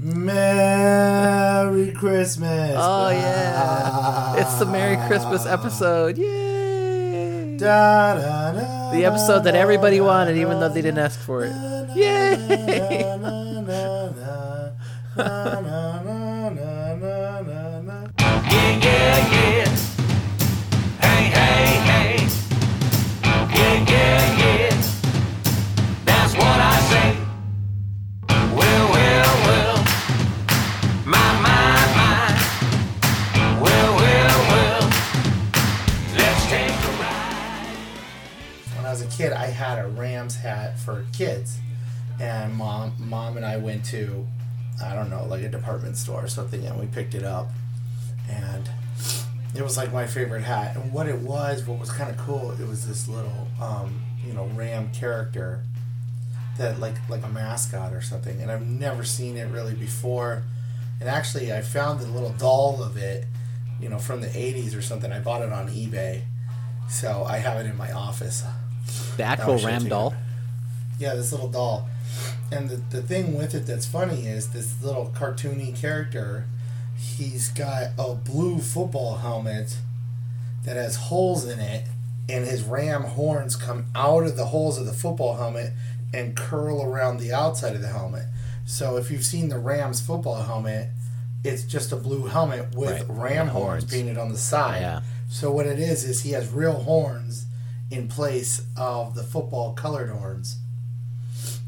Merry Christmas. Oh, yeah. It's the Merry Christmas episode. Yay. Da, da, da, the episode that everybody wanted, even though they didn't ask for it. Yay. yeah, yeah. Kid, I had a Rams hat for kids, and mom, mom and I went to, I don't know, like a department store or something, and we picked it up, and it was like my favorite hat. And what it was, what was kind of cool, it was this little, um, you know, Ram character, that like like a mascot or something, and I've never seen it really before. And actually, I found the little doll of it, you know, from the '80s or something. I bought it on eBay, so I have it in my office. The I'll actual show Ram doll. Yeah, this little doll. And the, the thing with it that's funny is this little cartoony character, he's got a blue football helmet that has holes in it, and his ram horns come out of the holes of the football helmet and curl around the outside of the helmet. So if you've seen the Rams football helmet, it's just a blue helmet with Right, ram horns horns. painted on the side. Yeah. So what it is is he has real horns in place of the football colored horns.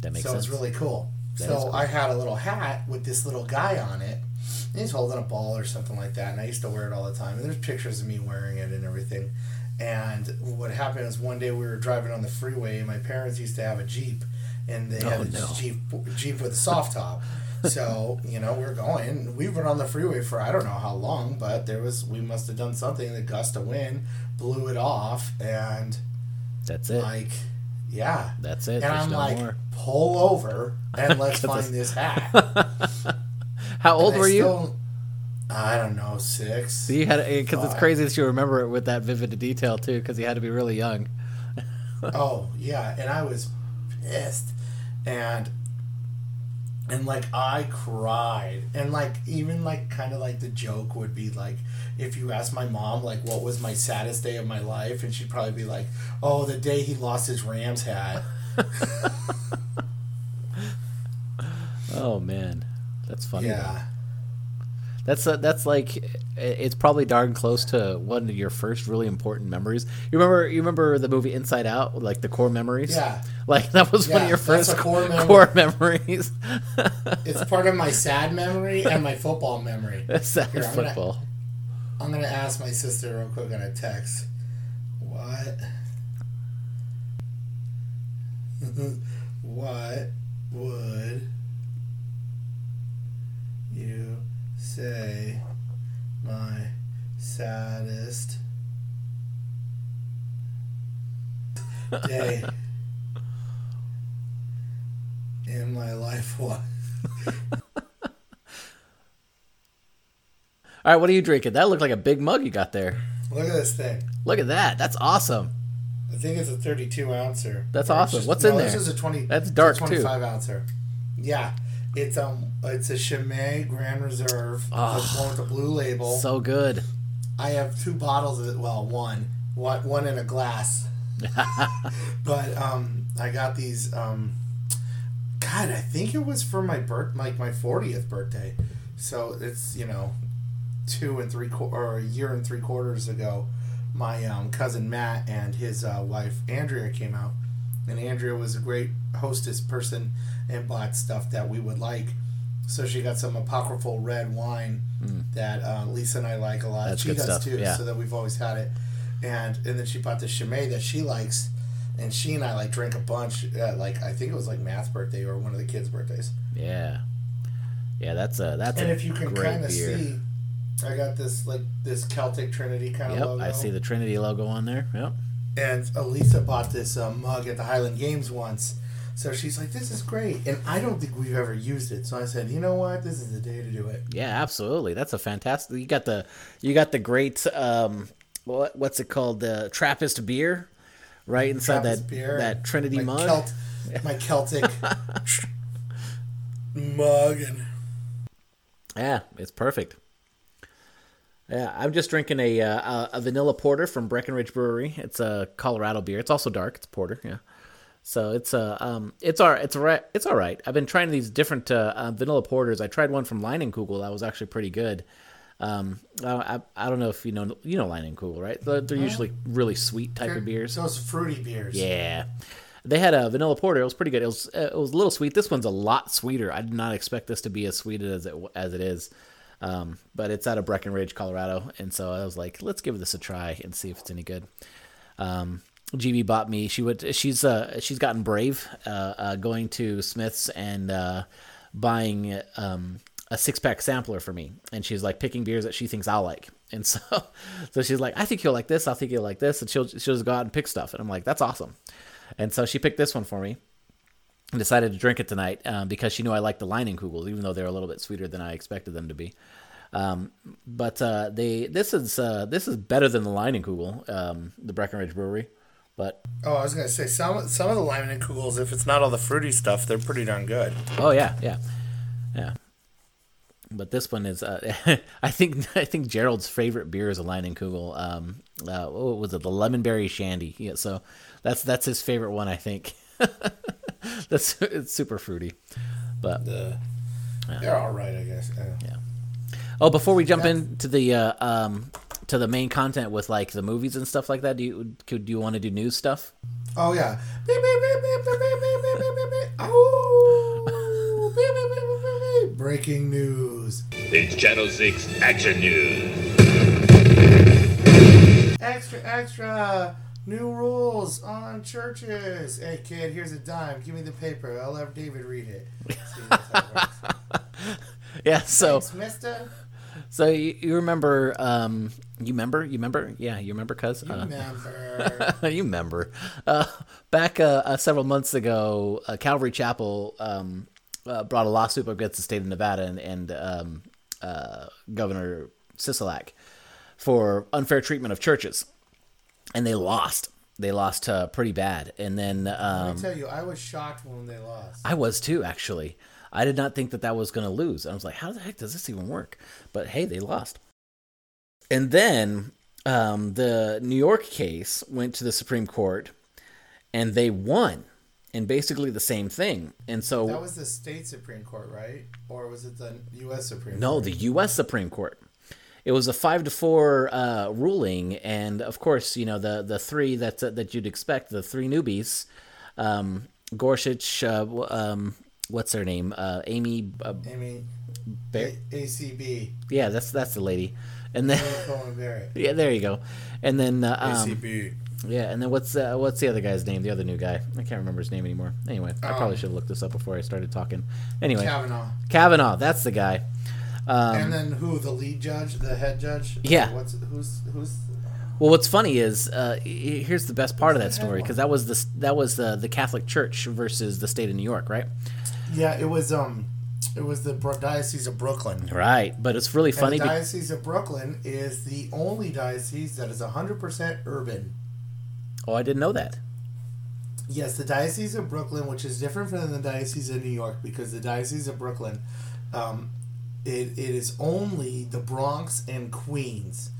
That makes so sense. So it's really cool. That so cool. I had a little hat with this little guy on it. And he's holding a ball or something like that, and I used to wear it all the time. And there's pictures of me wearing it and everything. And what happened is one day we were driving on the freeway, and my parents used to have a Jeep, and they had Oh, a no. Jeep Jeep with a soft top. so you know we're going. We were on the freeway for I don't know how long, but there was we must have done something. The gust of wind blew it off, and That's it. like yeah, That's it. and There's I'm no like, more. pull over and let's find this hat. How old were you? still- I don't know, six. So you had because it's crazy that you remember it with that vivid detail too, because you had to be really young. Oh yeah, and I was pissed, and and like I cried, and like even like kind of like the joke would be like if you asked my mom like what was my saddest day of my life, and she'd probably be like, oh, the day he lost his Rams hat. Oh man, that's funny. though. Yeah. That's uh, that's like it's probably darn close to one of your first really important memories. You remember you remember the movie Inside Out, like the core memories. Yeah. like that was one of your first core memory. core memories. It's part of my sad memory and my football memory. Sad Here, I'm gonna- football. I'm gonna ask my sister real quick on a text. What? what would you say my saddest day in my life was? All right, what are you drinking? That looked like a big mug you got there. Look at this thing. Look at that. That's awesome. I think it's a 32 ouncer. That's awesome. just- What's no, in This there? is a 20. That's dark, too. 25 ouncer. Yeah, it's um, it's a Chimay Grand Reserve. Oh, one with a blue label. So good. I have two bottles of it. Well, one, one, one in a glass. but um, I got these. Um, God, I think it was for my birth, like my 40th birthday. So it's you know, two and three quarter or a year and three quarters ago. My um, cousin Matt and his uh, wife Andrea came out, and Andrea was a great hostess person and bought stuff that we would like. So she got some Apothic red wine that uh, Lisa and I like a lot. That's she good does stuff, too, yeah. so that we've always had it. And and then she bought the Chimay that she likes, and she and I like drank a bunch. At, like I think it was like Matt's birthday or one of the kids' birthdays. Yeah. Yeah, that's a that's And a if you can kind of see, I got this like this Celtic Trinity kind of Yep, logo. I see the Trinity logo on there. Yep. And Elisa bought this uh, mug at the Highland Games once. So she's like, "This is great," and I don't think we've ever used it. So I said, "You know what? This is the day to do it." Yeah, absolutely. That's a fantastic. You got the you got the great um what what's it called the Trappist beer right inside Trappist that beer that Trinity my mug. Celt, my Celtic mug, and Yeah, it's perfect. Yeah, I'm just drinking a uh, a vanilla porter from Breckenridge Brewery. It's a Colorado beer. It's also dark. It's porter. Yeah. So it's a uh, um it's all it's all right it's all right. I've been trying these different uh, uh, vanilla porters. I tried one from Lining Leinenkugel that was actually pretty good. Um, I, I, I don't know if you know you know Lining Leinenkugel, right? They're, they're usually really sweet type of beers. Those fruity beers. Yeah. They had a vanilla porter. It was pretty good. It was uh, it was a little sweet. This one's a lot sweeter. I did not expect this to be as sweet as it as it is. Um, but it's out of Breckenridge, Colorado, and so I was like, let's give this a try and see if it's any good. Um, GB bought me. She would. She's uh she's gotten brave, uh, uh going to Smiths and uh, buying um a six pack sampler for me, and she's like picking beers that she thinks I'll like. And so, so she's like, I think you'll like this. I think you'll like this, and she'll she'll just go out and pick stuff. And I'm like, that's awesome. And so she picked this one for me and decided to drink it tonight um, because she knew I liked the Lining Leinenkugels, even though they're a little bit sweeter than I expected them to be. Um, but uh, they this is uh, this is better than the Leinenkugel, um, the Breckenridge Brewery. But Oh, I was gonna say some some of the Leinenkugels, if it's not all the fruity stuff, they're pretty darn good. oh yeah, yeah, yeah. But this one is, uh, I think, I think Gerald's favorite beer is a Leinenkugel. Um, uh, what was it? The Lemonberry Shandy. Yeah, so that's that's his favorite one, I think. that's it's super fruity. But The they're all right, I guess. Yeah. Oh, before we jump into the uh, um, to the main content with like the movies and stuff like that? Do you could do you want to do news stuff? Oh yeah. breaking news. It's Channel Six Action News. Extra, extra. New rules on churches. Hey kid, here's a dime. Give me the paper. I'll have David read it. yeah. So. Thanks, mister so you, you remember um you remember you remember yeah you remember cuz uh, Remember. you remember uh, back uh, uh, several months ago uh, Calvary Chapel um, uh, brought a lawsuit against the state of Nevada and, and um, uh, Governor Sisolak for unfair treatment of churches, and they lost. They lost uh, pretty bad, and then Let um, me tell you, I was shocked when they lost. I was too. Actually, I did not think that that was going to lose. I was like, how the heck does this even work? But hey, they lost. And then um, the New York case went to the Supreme Court, and they won, and basically the same thing. And so That was the state Supreme Court, right? Or was it the U.S. Supreme Court? No, Court? the U.S. Supreme Court. It was a five to four uh, ruling, and of course, you know the the three that that you'd expect, the three newbies, um, Gorsuch, uh, um, what's her name, uh, Amy, uh, Amy. Bear- A- ACB. yeah, that's that's the lady, and then Amy Coney Barrett. yeah, there you go, and then uh, um, ACB. yeah, and then what's uh, what's the other guy's name? The other new guy, I can't remember his name anymore. Anyway, I probably Um, should have looked this up before I started talking. Anyway, Kavanaugh. Kavanaugh, that's the guy. Um, and then who? The lead judge, the head judge. Yeah. What's who's who's? Well, what's funny is uh, here's the best part of that story because that was the that was the the Catholic Church versus the state of New York, right? Yeah, it was um, it was the diocese of Brooklyn. Right, but it's really And funny. the Be- diocese of Brooklyn is the only diocese that is hundred percent urban. oh, I didn't know that. Yes, the Diocese of Brooklyn, which is different from the Diocese of New York, because the Diocese of Brooklyn, um, it, it is only the Bronx and Queens,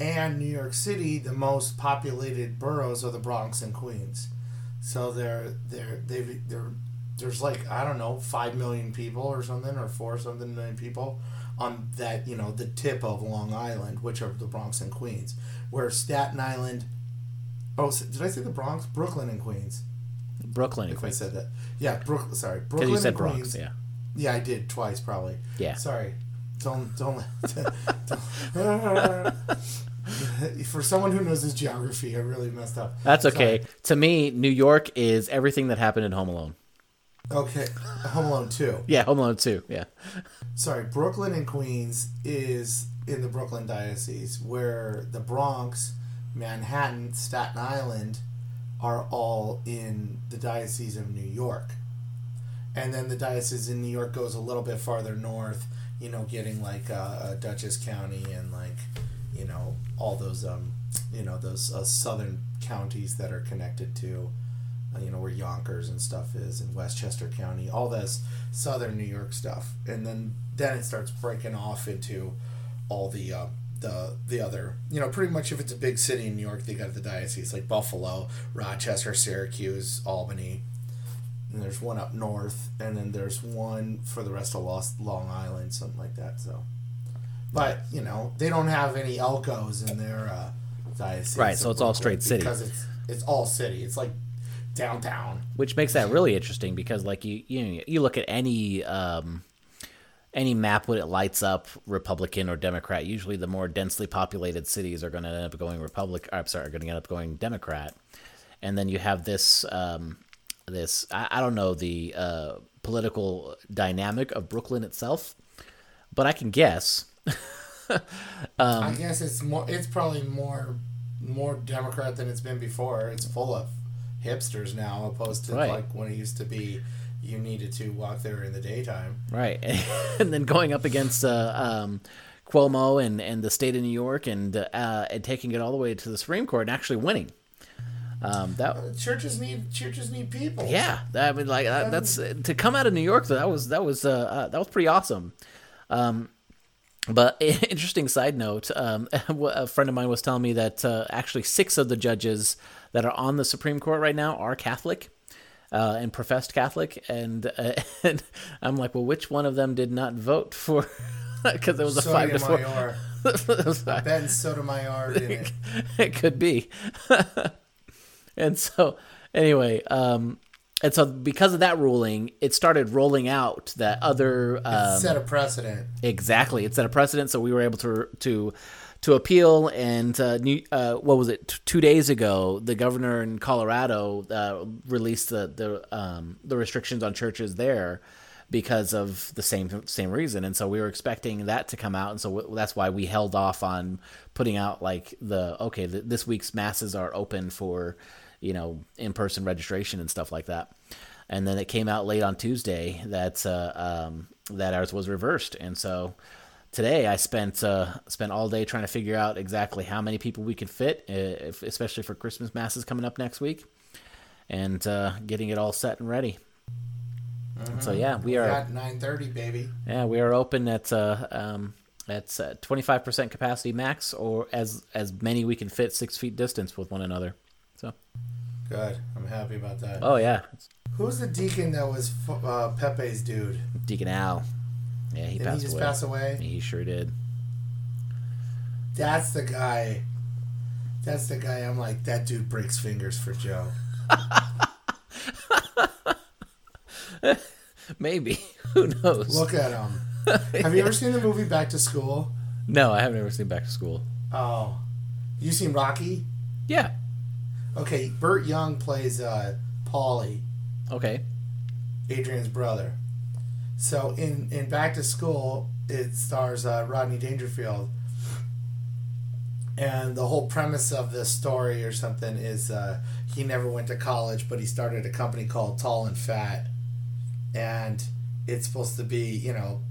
and New York City. The most populated boroughs are the Bronx and Queens, so they're they're they've they're there's like I don't know five million people or something or four something million people on that you know the tip of Long Island, which are the Bronx and Queens, where Staten Island. Oh, did I say the Bronx, Brooklyn, and Queens? Brooklyn, If I said that, yeah, Brook. Sorry, Brooklyn you said Bronx, Queens. yeah. Yeah, I did twice probably. Yeah. Sorry. Don't don't. don't for someone who knows his geography, I really messed up. That's okay. Sorry. To me, New York is everything that happened in Home Alone. Okay, Home Alone two. Yeah, Home Alone too. Yeah, Sorry, Brooklyn and Queens is in the Brooklyn diocese, where the Bronx, Manhattan, Staten Island, are all in the diocese of New York. And then the diocese in New York goes a little bit farther north, you know, getting like uh, uh, Dutchess County and like, you know, all those um, you know, those uh, southern counties that are connected to you know where Yonkers and stuff is, in Westchester County, all this southern New York stuff, and then then it starts breaking off into all the uh, the the other you know pretty much if it's a big city in New York, they got the diocese like Buffalo, Rochester, Syracuse, Albany. And there's one up north, and then there's one for the rest of Lost Long Island, something like that. So, but you know they don't have any Elcos in their uh, diocese. Right, so it's all straight city. because it's it's all city. It's like downtown. which makes that really interesting because like you you you look at any um any map when it lights up Republican or Democrat, usually the more densely populated cities are going to end up going Republic. I'm sorry, are going to end up going Democrat, and then you have this um, this I, I don't know the uh, political dynamic of Brooklyn itself, but I can guess. Um, I guess it's more. It's probably more more Democrat than it's been before. It's full of hipsters now, opposed to Right. like when it used to be. You needed to walk there in the daytime. Right, and then going up against uh, um, Cuomo and, and the state of New York and uh, and taking it all the way to the Supreme Court and actually winning. Um, that Churches need churches need people. yeah, I mean like that, that's to come out of New York. though, That was that was uh, uh, that was pretty awesome. Um, but interesting side note, um, a friend of mine was telling me that uh, actually six of the judges that are on the Supreme Court right now are Catholic. Uh, and professed Catholic, and uh, and I'm like, well, which one of them did not vote for? Because there was a five to four. It Ben Sotomayor did it. it could be. and so, anyway, um, and so because of that ruling, it started rolling out that other um, Set a precedent. exactly it set a precedent. So we were able to to to appeal. And uh, new, uh, what was it? T- two days ago, the governor in Colorado uh, released the the um, the restrictions on churches there because of the same same reason. And so we were expecting that to come out, and so w- that's why we held off on putting out like the okay, th- this week's masses are open for you know in person registration and stuff like that. And then it came out late on Tuesday that uh, um, that ours was reversed, and so today I spent uh, spent all day trying to figure out exactly how many people we could fit, uh, if, especially for Christmas masses coming up next week, and uh, getting it all set and ready. So yeah, we are Got nine thirty, baby. yeah we are open at uh, um, at twenty five percent capacity max, or as as many we can fit six feet distance with one another. So Good. I'm happy about that. oh yeah, Who's the deacon that was uh, Pepe's dude? Deacon Al, yeah he Did passed he just away. pass away? He sure did. That's the guy. That's the guy. I'm like, that dude breaks fingers for Joe. Maybe who knows? Look at him. Have you ever seen the movie Back to School? No, I haven't ever seen Back to School. Oh, you seen Rocky? Yeah. Okay, Burt Young plays uh, Paulie, Okay. Adrian's brother. So in in Back to School, it stars uh, Rodney Dangerfield, and the whole premise of the story or something is uh, he never went to college, but he started a company called Tall and Fat, and it's supposed to be you know,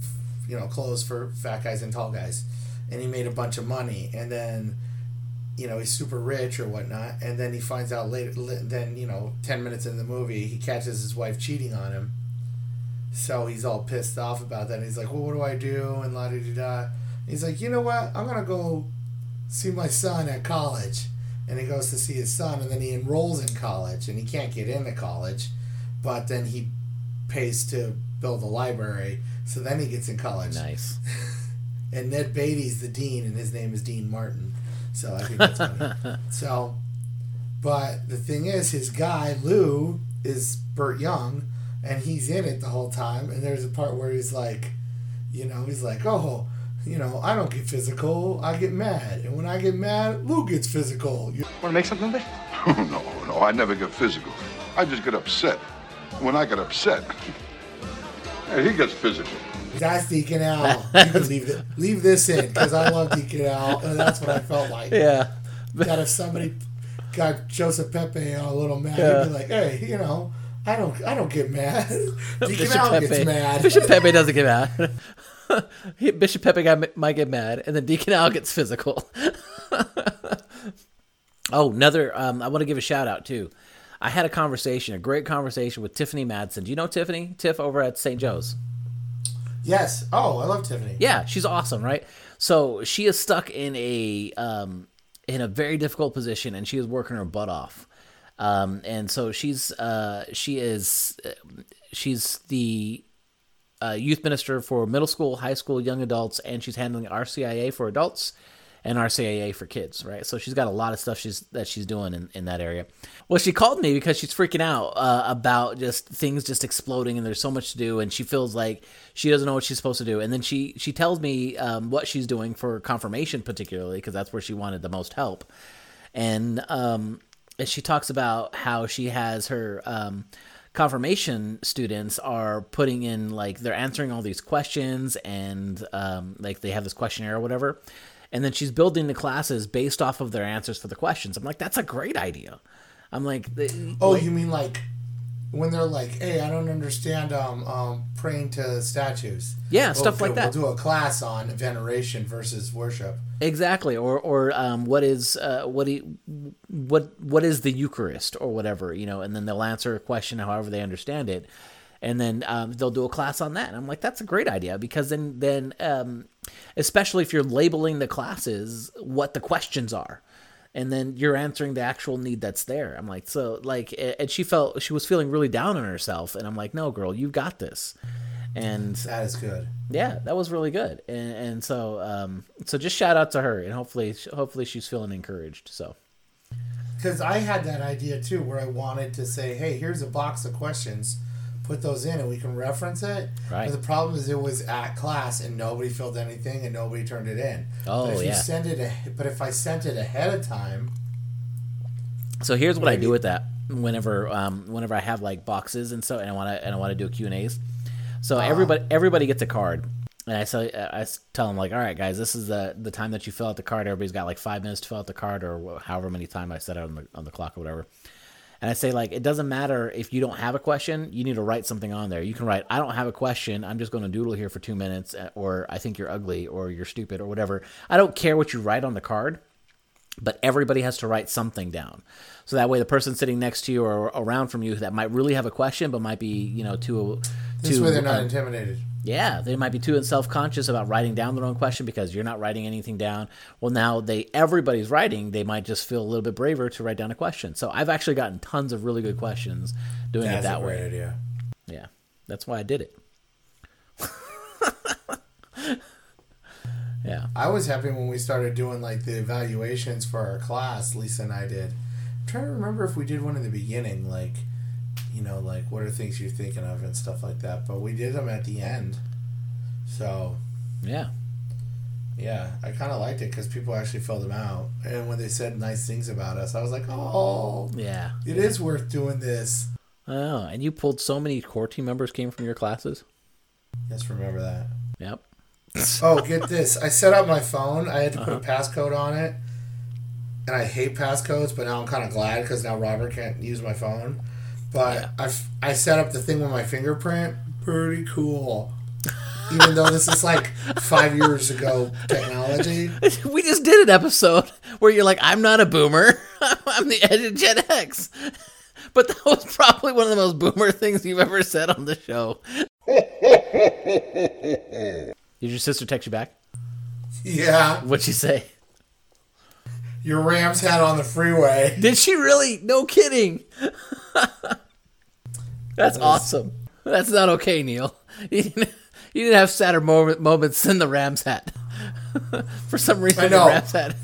f- you know, clothes for fat guys and tall guys, and he made a bunch of money, and then. You know he's super rich or whatnot, and then he finds out later. Then you know, ten minutes in the movie, he catches his wife cheating on him, so he's all pissed off about that. And he's like, "Well, what do I do?" And la di da da. He's like, "You know what? I'm gonna go see my son at college." And he goes to see his son, and then he enrolls in college, and he can't get into college, but then he pays to build a library, so then he gets in college. Nice. And Ned Beatty's the dean, and his name is Dean Martin. So I think that's funny. so, but the thing is, his guy Lou is Burt Young, and he's in it the whole time. And there's a part where he's like, you know, he's like, oh, you know, I don't get physical, I get mad, and when I get mad, Lou gets physical. You- Want to make something of it? no, no, I never get physical. I just get upset. When I get upset, hey, he gets physical. That's Deacon Al. You can leave it, leave this in because I love Deacon Al, and that's what I felt like. Yeah. that if somebody got Joseph Pepe on a little mad, Yeah. he'd be like, "Hey, you know, I don't, I don't get mad. Deacon Bishop Al Pepe. gets mad. Bishop Pepe doesn't get mad. Bishop Pepe got, might get mad, and then Deacon Al gets physical. oh, another. Um, I want to give a shout out too. I had a conversation, a great conversation with Tiffany Madsen. Do you know Tiffany? Tiff over at St. Joe's. Yes. Oh, I love Tiffany. Yeah, she's awesome, right? So she is stuck in a um, in a very difficult position, and she is working her butt off. Um, and so she's uh, she is she's the uh, youth minister for middle school, high school, young adults, and she's handling RCIA for adults and RCIA for kids, right? So she's got a lot of stuff she's that she's doing in, in that area. Well, she called me because she's freaking out uh, about just things just exploding, and there's so much to do, and she feels like she doesn't know what she's supposed to do. And then she she tells me um, what she's doing for confirmation, particularly because that's where she wanted the most help, and um, and she talks about how she has her um, confirmation students are putting in like they're answering all these questions and um, like they have this questionnaire or whatever. And then she's building the classes based off of their answers for the questions. I'm like that's a great idea. I'm like Oh, you mean like when they're like, "Hey, I don't understand um, um, praying to statues." Yeah, stuff like that. We'll do a class on veneration versus worship. Exactly, or or um, what is uh, what do what what is the Eucharist or whatever you know, and then they'll answer a question however they understand it, and then um, they'll do a class on that. And I'm like, that's a great idea because then then um, especially if you're labeling the classes what the questions are. And then you're answering the actual need that's there. I'm like, so like, and she felt she was feeling really down on herself, and I'm like, no, girl, you got this. And That is good. yeah, that was really good, and, and so um, so just shout out to her, and hopefully hopefully she's feeling encouraged. So Because I had that idea too, where I wanted to say, "Hey, here's a box of questions. Put those in, and we can reference it." Right. But the problem is, it was at class, and nobody filled anything, and nobody turned it in. Oh, but if yeah. you send it, a, but if I sent it ahead of time, so here's what I do with that whenever um, whenever I have like boxes and so and I want to and I want to do Q and A's. So everybody everybody gets a card. And I say, I tell them like, all right, guys, this is the the time that you fill out the card. Everybody's got like five minutes to fill out the card, or however many time I set out on the on the clock or whatever. And I say like, it doesn't matter if you don't have a question, you need to write something on there. You can write, I don't have a question. I'm just going to doodle here for two minutes, uh, or I think you're ugly, or you're stupid, or whatever. I don't care what you write on the card but everybody has to write something down. So that way, the person sitting next to you or around from you that might really have a question, but might be you know too this too way they're not um, intimidated. Yeah they might be too self conscious about writing down their own question because you're not writing anything down. Well, now they everybody's writing, they might just feel a little bit braver to write down a question. So I've actually gotten tons of really good questions doing That's it that a great way. idea. Yeah, that's why I did it. yeah. I was happy when we started doing like the evaluations for our class. Lisa and I did. I'm trying to remember if we did one in the beginning, like you know, like what are things you're thinking of and stuff like that. But we did them at the end. So Yeah. yeah, I kind of liked it because people actually filled them out, and when they said nice things about us, I was like, oh, Yeah. it is worth doing this. Oh, and you pulled so many core team members came from your classes. Yes, remember that. Yep. Oh, get this! I set up my phone. I had to put Uh-huh. a passcode on it, and I hate passcodes. But now I'm kind of glad because now Robert can't use my phone. But Yeah. I I set up the thing with my fingerprint. Pretty cool. Even though this is like five years ago technology. we just did an episode where you're like, I'm not a boomer. I'm the edge of Gen X. But that was probably one of the most boomer things you've ever said on the show. Did your sister text you back? Yeah, What'd she say? your Rams hat on the freeway. Did she really? No kidding. That's awesome. That's not okay, Neil. You didn't, you didn't have sadder moment, moments than the Rams hat. For some reason, I the. Rams hat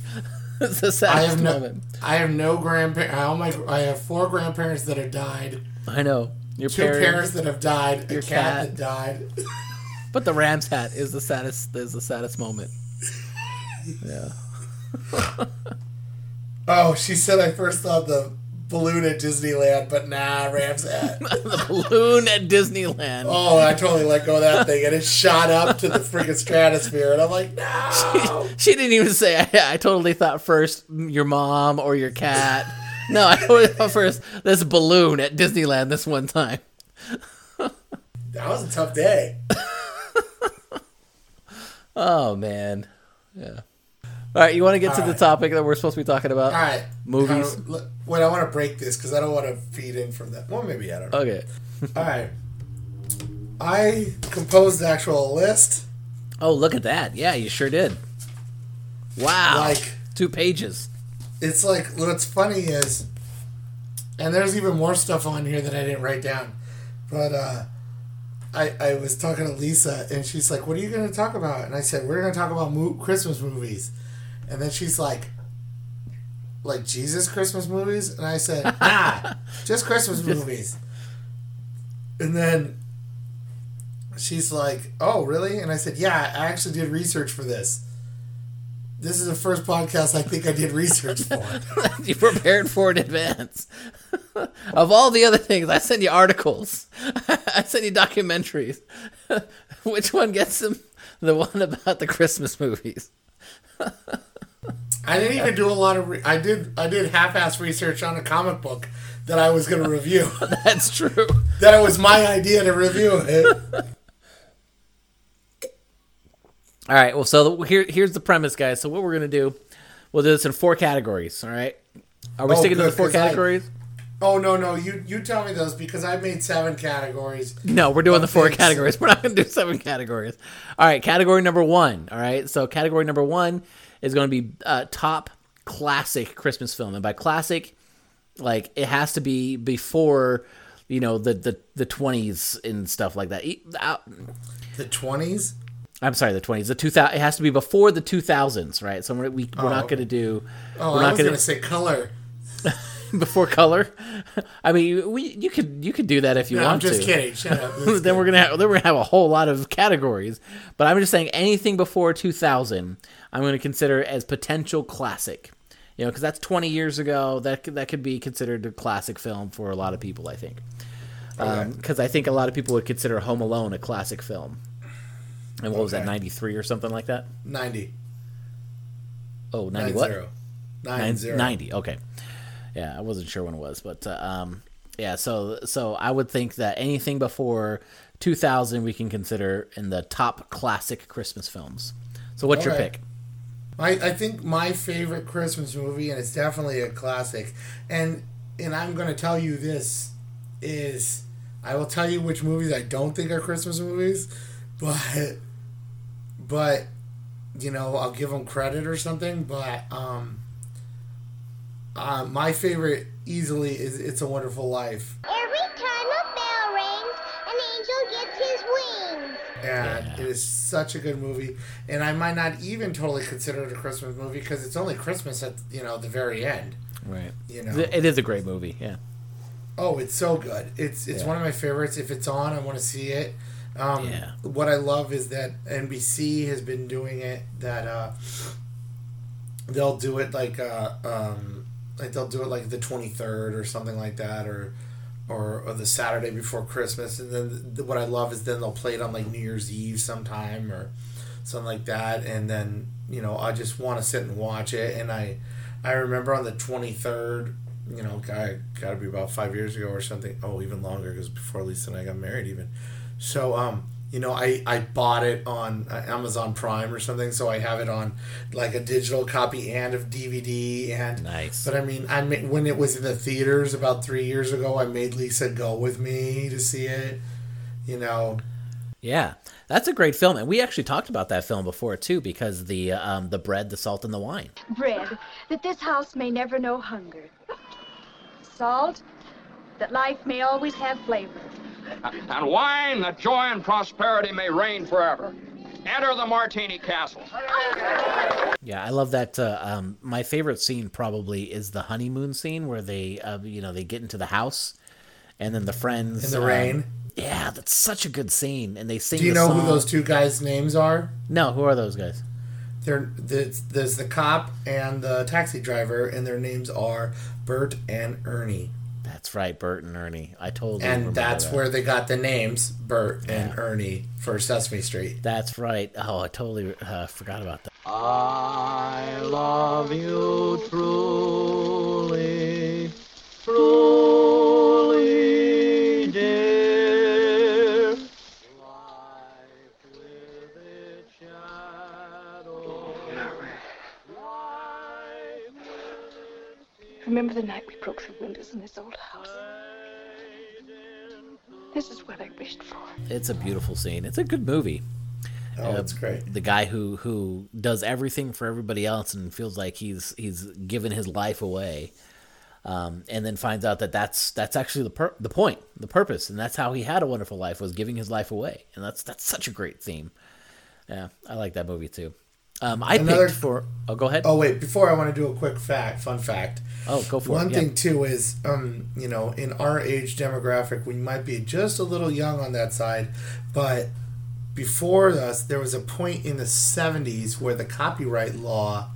is the I saddest have no. moment. I have no grandparents. All my. I have four grandparents that have died. I know. Your Two parents, parents that have died. A your cat, cat. that died. But the Rams hat is the saddest. Is the saddest moment. Yeah. Oh, she said I first thought the balloon at Disneyland, but nah, Rams hat. the balloon at Disneyland. Oh, I totally let go of that thing, and it shot up to the freaking stratosphere, and I'm like, no. She didn't even say. I, I totally thought first your mom or your cat. No, I totally thought first this balloon at Disneyland this one time. That was a tough day. Oh man. Yeah. All right, you want to get to All the topic that we're supposed to be talking about? All right. Movies. Look, Wait, I want to break this because I don't want to feed in from that. Well, maybe I don't know. Okay. All right. I composed the actual list. Oh, look at that. Yeah, you sure did. Wow. Like- two pages. It's like what's funny is, and there's even more stuff on here that I didn't write down, but uh, I I was talking to Lisa and she's like, "What are you going to talk about?" And I said, "We're going to talk about mo- Christmas movies," and then she's like. Like Jesus Christmas movies, and I said, "Nah, just Christmas movies." And then she's like, "Oh, really?" And I said, "Yeah, I actually did research for this. This is the first podcast I think I did research for." you prepared for it in advance. of all the other things, I send you articles. I send you documentaries. Which one gets them? The one about the Christmas movies. I didn't even do a lot of. Re- I did. I did half-ass research on a comic book that I was going to review. That's true. that it was my idea to review it. All right. Well, so the- here, here's the premise, guys. So what we're gonna do, we'll do this in four categories. All right. Are we Oh, sticking to the four 'cause I- categories? Oh no, no, you you tell me those because I made seven categories. No, we're doing the four categories. We're not going to do seven categories. All right, category number one. All right, so category number one is going to be uh, top classic Christmas film, and by classic, like it has to be before you know the the the twenties and stuff like that. The twenties. I'm sorry, the twenties, the two thousand. It has to be before the two thousands, right? So we're, we we're not going to do. Oh, we're I not was gonna- say color. before color. I mean, we you could you could do that if you No, want I'm just to. kidding. Shut up. Then we're gonna have, then we're gonna have a whole lot of categories. But I'm just saying anything before 2000, I'm gonna consider as potential classic. You know, because that's 20 years ago. That could, that could be considered a classic film for a lot of people. I think. Because I think a lot of people would consider Home Alone a classic film. And what was that, 93 or something like that? ninety. Oh, 90 Nine what? zero. Nine Nine- zero. 90 okay yeah i wasn't sure when it was but uh, um yeah so so i would think that anything before 2000 we can consider in the top classic christmas films so what's your Okay. pick I, I think my favorite Christmas movie, and it's definitely a classic, and and I'm to tell you this is I will tell you which movies I don't think are Christmas movies, but but you know I'll give them credit or something. But um, uh, my favorite easily is It's a Wonderful Life, and it is such a good movie. And I might not even totally consider it a Christmas movie because it's only Christmas at you know the very end. right You know. it is a great movie yeah Oh, it's so good. It's it's Yeah. one of my favorites. If it's on, I want to see it. Um, Yeah. What I love is that NBC has been doing it. That uh, they'll do it like uh, um, like they'll do it like the twenty third or something like that, or, or or the Saturday before Christmas. And then th- what I love is then they'll play it on like New Year's Eve sometime or something like that. And then you know I just want to sit and watch it. And I I remember on the twenty third you know, guy got to be about five years ago or something. Oh, even longer because before Lisa and I got married, even. So, um, you know, I I bought it on uh, Amazon Prime or something, so I have it on like a digital copy and of DVD and. Nice. But I mean, I ma- when it was in the theaters about three years ago, I made Lisa go with me to see it. You know, yeah that's a great film and we actually talked about that film before too because the um the bread the salt and the wine bread, that this house may never know hunger. Salt, that life may always have flavor. And wine that joy and prosperity may reign forever. Enter the Martini Castle. Yeah, I love that. Uh, um, my favorite scene probably is the honeymoon scene where they, uh, you know, they get into the house, and then the friends in the um, rain. Yeah, that's such a good scene, and they sing. Do you the know song. who those two guys' names are? No, who are those guys? They're there's, there's the cop and the taxi driver, and their names are Bert and Ernie. That's right, Bert and Ernie. I totally. And that's that. where they got the names Bert and Ernie for Sesame Street. That's right. Oh, I totally uh, forgot about that. I love you truly, truly, Remember the night we broke through windows in this old house? This is what I wished for. It's a beautiful scene. It's a good movie. Oh, Uh, it's great. The guy who who does everything for everybody else and feels like he's he's given his life away, um, and then finds out that that's that's actually the per- the point, the purpose, and that's how he had a wonderful life was giving his life away, and that's that's such a great theme. Yeah, I like that movie too. Um, I Another- picked for. Oh, go ahead. Oh wait, before I want to do a quick fact, fun fact. Oh, go for it. One it. thing yeah. too is, um, you know, in our age demographic, we might be just a little young on that side, but before us, there was a point in the '70s where the copyright law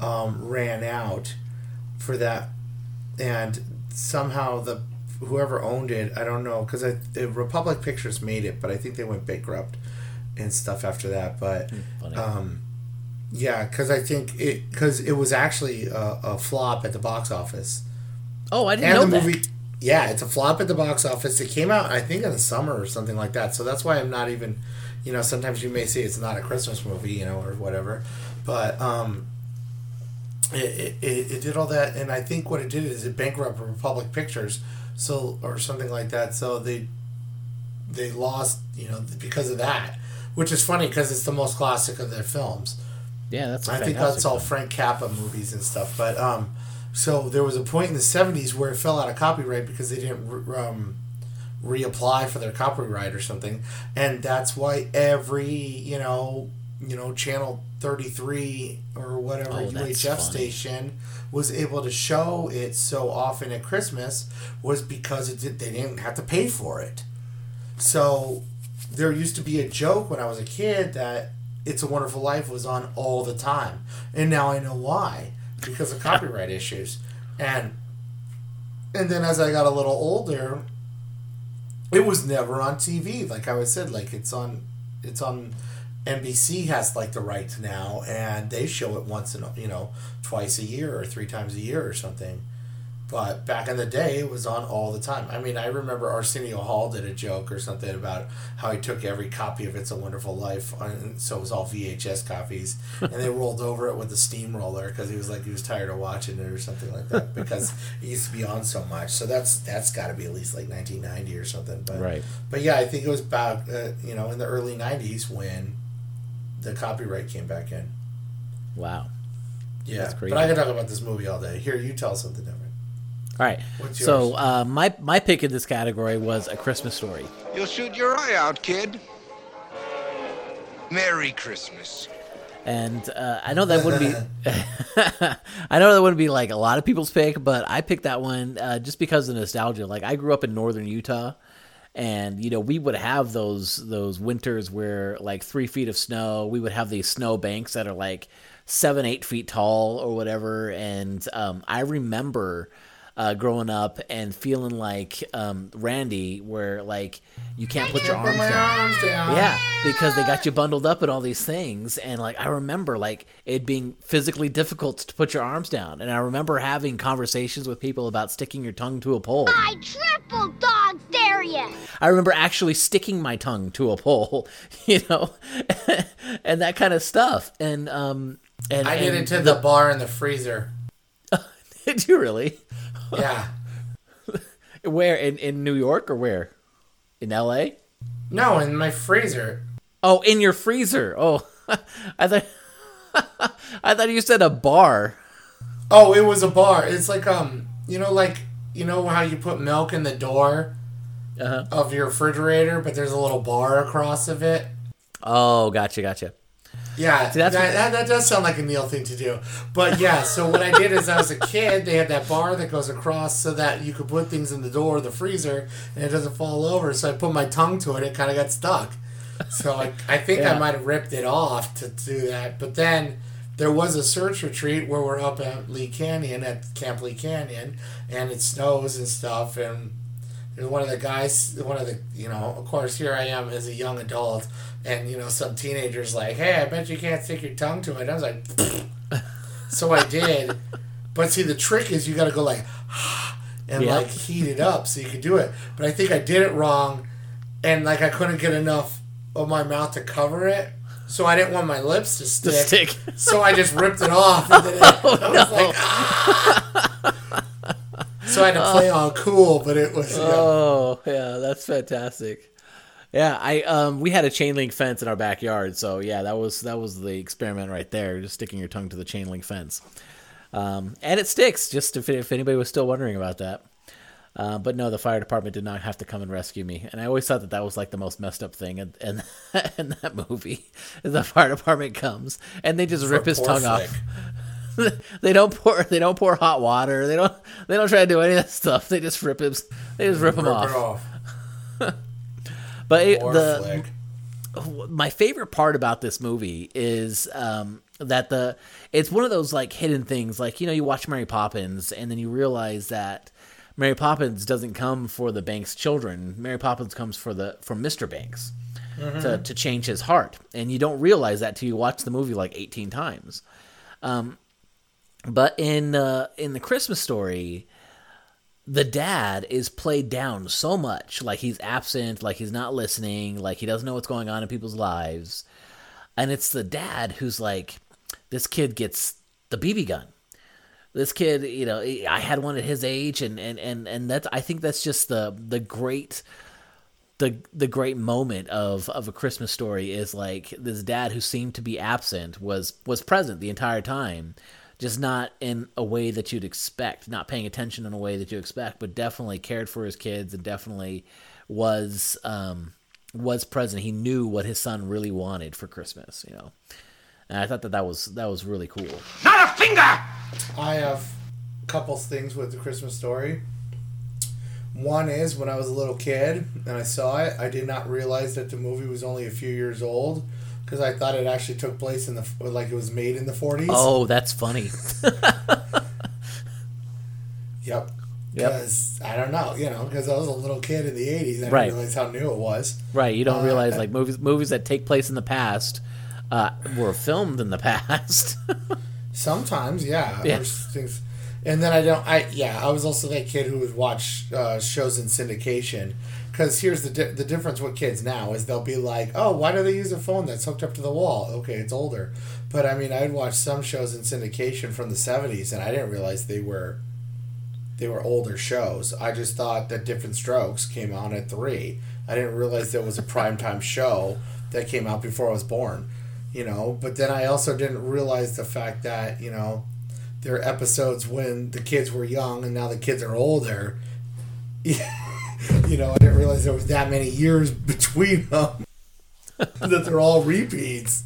um, ran out for that, and somehow the whoever owned it, I don't know, because the Republic Pictures made it, but I think they went bankrupt and stuff after that. But Funny. Yeah, because I think it because it was actually a, a flop at the box office. oh, I didn't And know the that. movie, yeah, it's a flop at the box office. It came out, I think, in the summer or something like that. So that's why I'm not even, you know, sometimes you may say it's not a Christmas movie, you know, or whatever. But um, it, it, it, it did all that, and I think what it did is it bankrupted Republic Pictures, so or something like that. So they they lost, you know, because of that, which is funny because it's the most classic of their films. Yeah, that's. I think that's all Frank Capra movies and stuff. But um, so there was a point in the '70s where it fell out of copyright because they didn't re- um, reapply for their copyright or something, and that's why every you know you know channel 33 or whatever Oh, UHF station was able to show it so often at Christmas was because it did, they didn't have to pay for it. So there used to be a joke when I was a kid that It's a Wonderful Life was on all the time. And now I know why. Because of copyright issues. And and then as I got a little older, it was never on TV. Like I was said, like it's on it's on NBC has like the rights now and they show it once in a, you know, twice a year or three times a year or something. But back in the day, it was on all the time. I mean, I remember Arsenio Hall did a joke or something about how he took every copy of It's a Wonderful Life, on, so it was all VHS copies, and they rolled over it with a steamroller because he was like he was tired of watching it or something like that because it used to be on so much. So that's that's got to be at least like 1990 or something. But Right. But yeah, I think it was about uh, you know in the early 90s when the copyright came back in. Wow. Yeah, but I can talk about this movie all day. Here, you tell something different. All right. What's So uh, my my pick in this category was a Christmas story. You'll shoot your eye out, kid. Merry Christmas. And uh, I know that wouldn't be, I know that wouldn't be like a lot of people's pick, but I picked that one uh, just because of nostalgia. Like I grew up in northern Utah, and you know we would have those those winters where like three feet of snow. We would have these snow banks that are like seven eight feet tall or whatever. And um, I remember uh, growing up and feeling like um, Randy, where like you can't put your arms down. arms down. Yeah, because they got you bundled up in all these things, and like I remember like it being physically difficult to put your arms down, and I remember having conversations with people about sticking your tongue to a pole. I triple dog dare you. I remember actually sticking my tongue to a pole, you know, and that kind of stuff. And um, and I did and it to the bar in the freezer. Did you really? Yeah. Where in in New York or where? In L.A. No, in my freezer. Oh, in your freezer. Oh, I thought I thought you said a bar. Oh, it was a bar. It's like um, you know, like you know how you put milk in the door Uh-huh. of your refrigerator, but there's a little bar across of it. Oh, gotcha, gotcha. Yeah, See, that's that, that, that does sound like a Neil thing to do. But yeah, so what I did is I was a kid, they had that bar that goes across so that you could put things in the door of the freezer and it doesn't fall over. So I put my tongue to it, it kind of got stuck. So I, I think Yeah. I might have ripped it off to do that. But then there was a search retreat where we're up at Lee Canyon, at Camp Lee Canyon, and it snows and stuff. And there's one of the guys, one of the, you know, of course, here I am as a young adult, and, you know, some teenager's like, hey, I bet you can't stick your tongue to it. I was like, so I did. But see, the trick is you got to go like, and like heat it up so you can do it. But I think I did it wrong, and like I couldn't get enough of my mouth to cover it. So I didn't want my lips to stick. stick. So I just ripped it off. And then it, I was oh, like, ah! So I had to play all cool, but it was. yeah. Oh yeah, that's fantastic. Yeah, I um we had a chain link fence in our backyard, so yeah, that was that was the experiment right there, just sticking your tongue to the chain link fence. Um, and it sticks. Just if if anybody was still wondering about that. Uh, but no, the fire department did not have to come and rescue me, and I always thought that that was like the most messed up thing in, in, in that movie. The fire department comes and they just rip his tongue Flick. off. they don't pour they don't pour hot water. They don't they don't try to do any of that stuff. They just rip him. They just rip him Rip off. off. But it, the my favorite part about this movie is um, that the it's one of those like hidden things. Like you know, you watch Mary Poppins, and then you realize that Mary Poppins doesn't come for the Banks children. Mary Poppins comes for the for Mister Banks to to change his heart, and you don't realize that till you watch the movie like eighteen times. Um, but in uh, in the Christmas story, the dad is played down so much. Like he's absent like he's not listening like he doesn't know what's going on in people's lives. And it's the dad who's like this kid gets the bb gun. This kid you know i had one at his age and and and, and that's i think that's just the the great the the great moment of of a christmas story is like this dad who seemed to be absent was was present the entire time just not in a way that you'd expect, not paying attention in a way that you expect, but definitely cared for his kids and definitely was um, was present. He knew what his son really wanted for Christmas, you know. And I thought that that was that was really cool. Not a finger! I have a couple things with the Christmas story. One is when I was a little kid and I saw it, I did not realize that the movie was only a few years old because I thought it actually took place in the like it was made in the 40s. Oh, that's funny. Yep. Yep. Because I don't know, you know, because I was a little kid in the 80s. I didn't Right. realize how new it was. right, you don't Uh, realize like movies movies that take place in the past uh, were filmed in the past. Sometimes, yeah. Yeah. Things. And then I don't. I yeah. I was also that kid who would watch uh, shows in syndication. Because here's the di- the difference with kids now is they'll be like, oh, why do they use a phone that's hooked up to the wall? Okay, it's older. But I mean, I'd watch some shows in syndication from the '70s, and I didn't realize they were they were older shows. I just thought that Diff'rent Strokes came on at three. I didn't realize there was a primetime show that came out before I was born. You know, but then I also didn't realize the fact that you know there are episodes when the kids were young and now the kids are older. you know, I didn't realize there was that many years between them. that they're all repeats.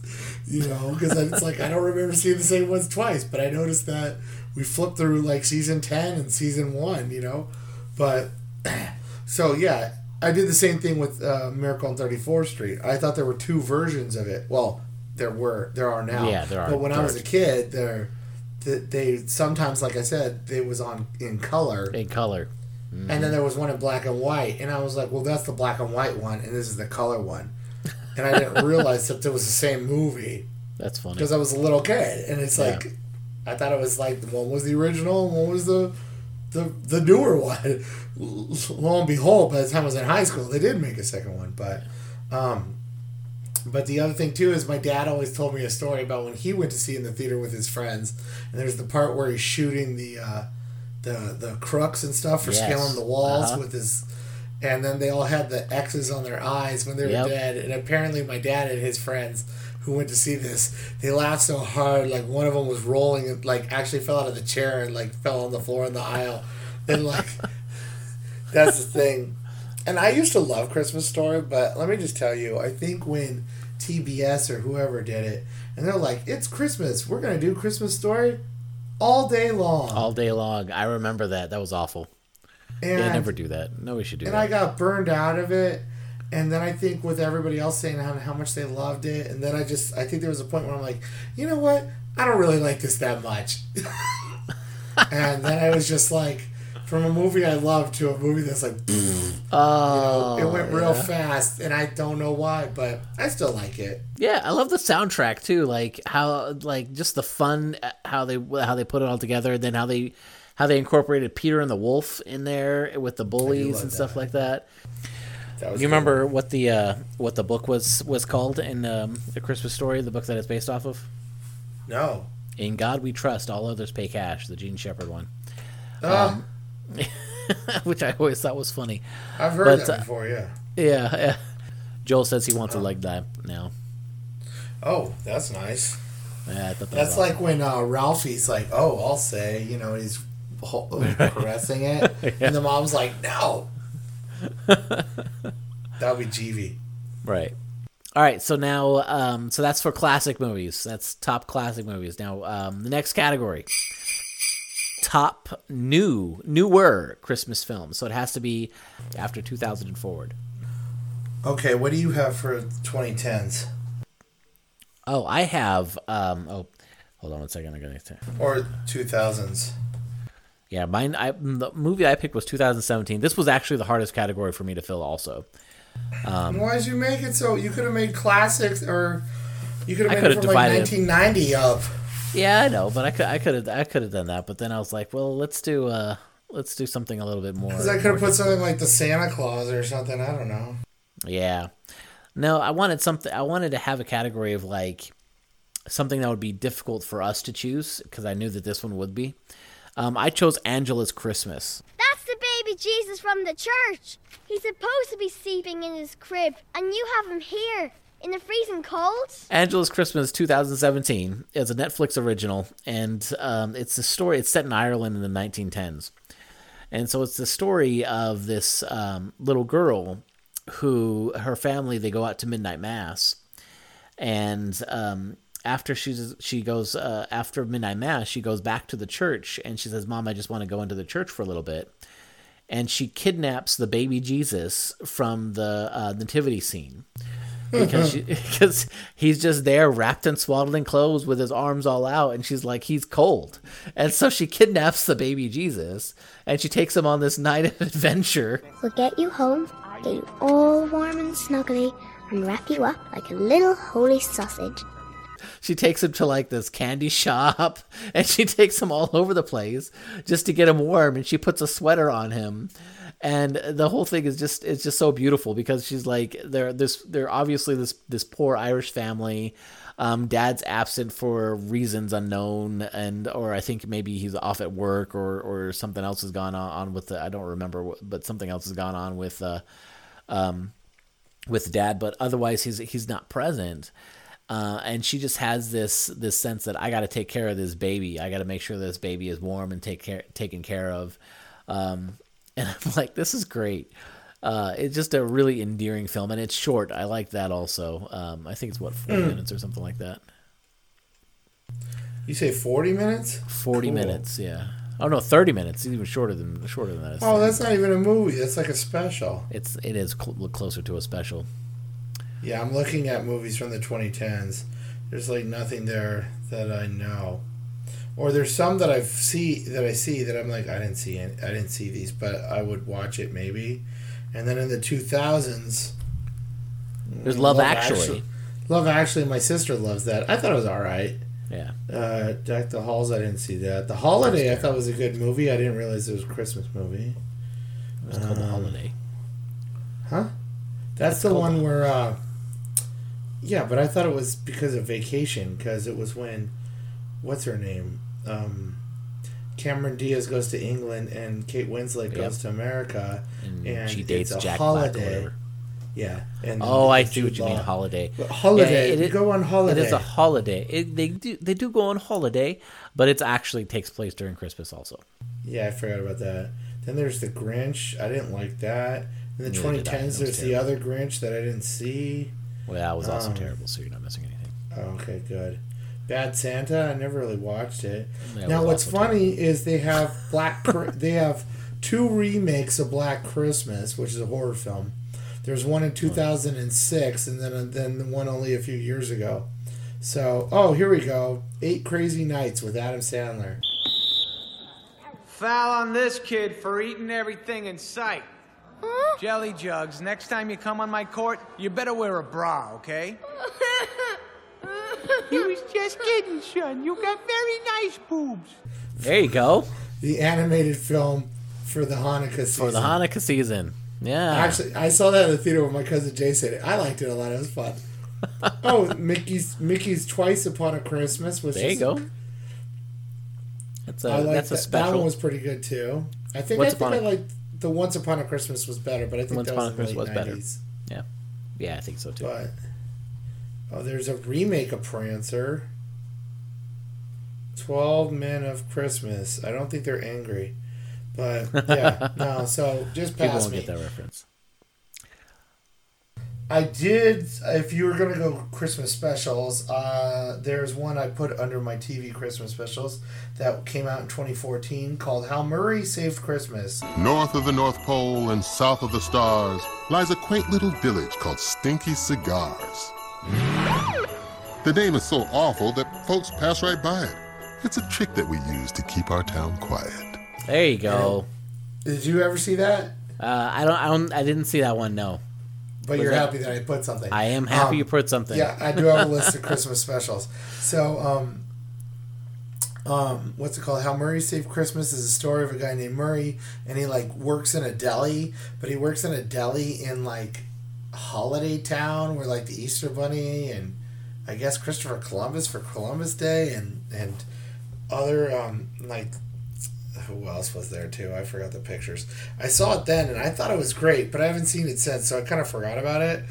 You know, because it's like I don't remember seeing the same ones twice, but I noticed that we flipped through like season ten and season one. You know, but so yeah, I did the same thing with uh, Miracle on Thirty Fourth Street. I thought there were two versions of it. Well, there were, there are now. Yeah, there are. But when I was a kid, there, they, they sometimes, like I said, they was on in color, in color. And then there was one in black and white, and I was like, well, that's the black and white one, and this is the color one, and I didn't realize that it was the same movie That's funny. because I was a little kid, and it's Yeah. like, I thought it was like one was the original, and one was the. The, the newer one, lo and behold, by the time I was in high school, they did make a second one. But, um, but the other thing too is my dad always told me a story about when he went to see in the theater with his friends, and there's the part where he's shooting the uh, the the crooks and stuff for Yes. scaling the walls Uh-huh. with his, and then they all had the X's on their eyes when they were Yep. dead. And apparently, my dad and his friends who went to see this, they laughed so hard, like one of them was rolling and like actually fell out of the chair and like fell on the floor in the aisle, and like that's the thing. And I used to love Christmas Story, but let me just tell you, I think when TBS or whoever did it, and they're like, "It's Christmas, we're gonna do Christmas Story all day long," All day long. I remember that. That was awful. and yeah, never do that. No, we should do and that. I got burned out of it. And then I think with everybody else saying how, how much they loved it, and then I just I think there was a point where I'm like, you know what, I don't really like this that much. and then I was just like, from a movie I love to a movie that's like, oh, it went real yeah. fast, and I don't know why, but I still like it. Yeah, I love the soundtrack too. Like how, like just the fun, uh, how they how they put it all together. and Then how they how they incorporated Peter and the Wolf in there with the bullies and stuff like that. That was You remember what the uh, what the book was was called in um, the Christmas story, the book that it's based off of? No. In God We Trust, All Others Pay Cash, the Jean Shepherd one. Uh, Um, which I always thought was funny. I've heard But, that uh, before. Yeah. Yeah, yeah. Joel says he wants a leg dive now. Oh, that's nice. Yeah, that That's like when uh, Ralphie's like, "Oh, I'll say," you know, he's caressing it, and the mom's like, "No." that would be Jeevy. Right. All right. So now, um, so that's for classic movies. That's top classic movies. Now, um, the next category, top new, newer Christmas films. So it has to be after 2000 and forward. Okay, what do you have for 2010s Oh, I have. Um, oh, hold on one second. I'm gonna. or 2000s? Yeah, mine. I, the movie I picked was 2017. This was actually the hardest category for me to fill. Also, um, Why did you make it so? You could have made classics, or you could have made it from like divided- 1990 up. Yeah, I know, but I could. I could have. I could have done that. But then I was like, well, let's do. Uh, let's do something a little bit more. Because I could have put something like the Santa Claus or something. I don't know. Yeah. No, I wanted something. I wanted to have a category of like something that would be difficult for us to choose because I knew that this one would be. Um, I chose Angela's Christmas. That's the baby Jesus from the church. He's supposed to be sleeping in his crib, and you have him here in the freezing cold. Angela's Christmas 2017 is a Netflix original, and um, it's a story. It's set in Ireland in the 1910s, and so it's the story of this um, little girl who her family they go out to midnight mass, and um, after she's she goes uh, after midnight mass she goes back to the church and she says, "Mom, I just want to go into the church for a little bit." And she kidnaps the baby Jesus from the uh, nativity scene because she, because he's just there wrapped in swaddling clothes with his arms all out and she's like he's cold and so she kidnaps the baby jesus and she takes him on this night of adventure We'll get you home, get you all warm and snuggly, and wrap you up like a little holy sausage. she takes him to like this candy shop and she takes him all over the place just to get him warm and she puts a sweater on him and the whole thing is just it's just so beautiful because she's like they're this they're obviously this this poor irish family um, dad's absent for reasons unknown and or i think maybe he's off at work or or something else has gone on, with the i don't remember but something else has gone on with uh um with dad but otherwise he's he's not present uh, and she just has this this sense that I got to take care of this baby. I got to make sure this baby is warm and take care taken care of. Um, and I'm like, this is great. Uh, it's just a really endearing film, and it's short. I like that also. Um, I think it's what forty Mm. minutes or something like that. You say 40 minutes? Forty Cool. minutes, yeah. Oh no, thirty minutes. It's even shorter than shorter than that. Oh, that's not even a movie. That's like a special. It's it is cl- closer to a special. Yeah, I'm looking at movies from the 2010s. There's like nothing there that I know, or there's some that I see that I see that I'm like I didn't see it. I didn't see these, but I would watch it maybe. And then in the 2000s, There's Love, Actually. Love Actually, my sister loves that. I thought it was all right. Yeah. Uh, Deck the Halls, I didn't see that. The Holiday, I thought was a good movie. I didn't realize it was a Christmas movie. It was called The Um, Holiday. Huh? That's the one where. Uh, yeah, but I thought it was because of vacation because it was when, what's her name, um, Cameron Diaz goes to England and Kate Winslet goes Yep. to America, And and, she dates it's a Jack holiday. whatever. Yeah, and Oh, I see what you mean. Holiday. But holiday, it- go on holiday. It is a holiday. It, they do they do go on holiday, but it actually takes place during Christmas also. Yeah, I forgot about that. Then there's the Grinch. I didn't like that. In the Neither did I. That 2010s, was there's the other Grinch that I didn't see. Well, that was also Um, terrible. So you're not missing anything. Oh, okay, good. Bad Santa. I never really watched it. That now, what's also funny is they have Black. They have two remakes of Black Christmas, which is a horror film. There's one in 2006, and then then one only a few years ago. So, oh, here we go. Eight Crazy Nights with Adam Sandler. Foul on this kid for eating everything in sight. Jelly jugs, next time you come on my court, you better wear a bra, okay? he was just kidding, son. You got very nice boobs. There you go. The animated film for the Hanukkah season. For the Hanukkah season. Yeah. Actually, I saw that in the theater with my cousin Jason. I liked it a lot. It was fun. oh, Mickey's Mickey's Twice Upon a Christmas. Which There you is, go. That's a I like that's a that. special. That one was pretty good too. I think Once I think Upon I a- like the Once Upon a Christmas was better, but I think Once that Upon a Christmas late was better. Yeah, yeah, I think so too. But oh, there's a remake of Prancer. Twelve Men of Christmas. I don't think they're angry, but yeah, no. So just pass People pass won't me. get that reference. I did. If you were gonna go Christmas specials, uh, there's one I put under my TV Christmas specials that came out in 2014 called "How Murray Saved Christmas." North of the North Pole and south of the stars lies a quaint little village called Stinky Cigars. The name is so awful that folks pass right by it. It's a trick that we use to keep our town quiet. There you go. Did you ever see that? Uh, I don't. I don't. I didn't see that one. No. But Was you're that- happy that I put something. I am happy Um, you put something. Yeah, I do have a list of Christmas specials. So, um, um, what's it called? How Murray Saved Christmas is a story of a guy named Murray, and he like works in a deli, but he works in a deli in like holiday town where like the Easter Bunny and I guess Christopher Columbus for Columbus Day and and other um like who else was there too? I forgot the pictures. I saw it then and I thought it was great, but I haven't seen it since, so I kind of forgot about it.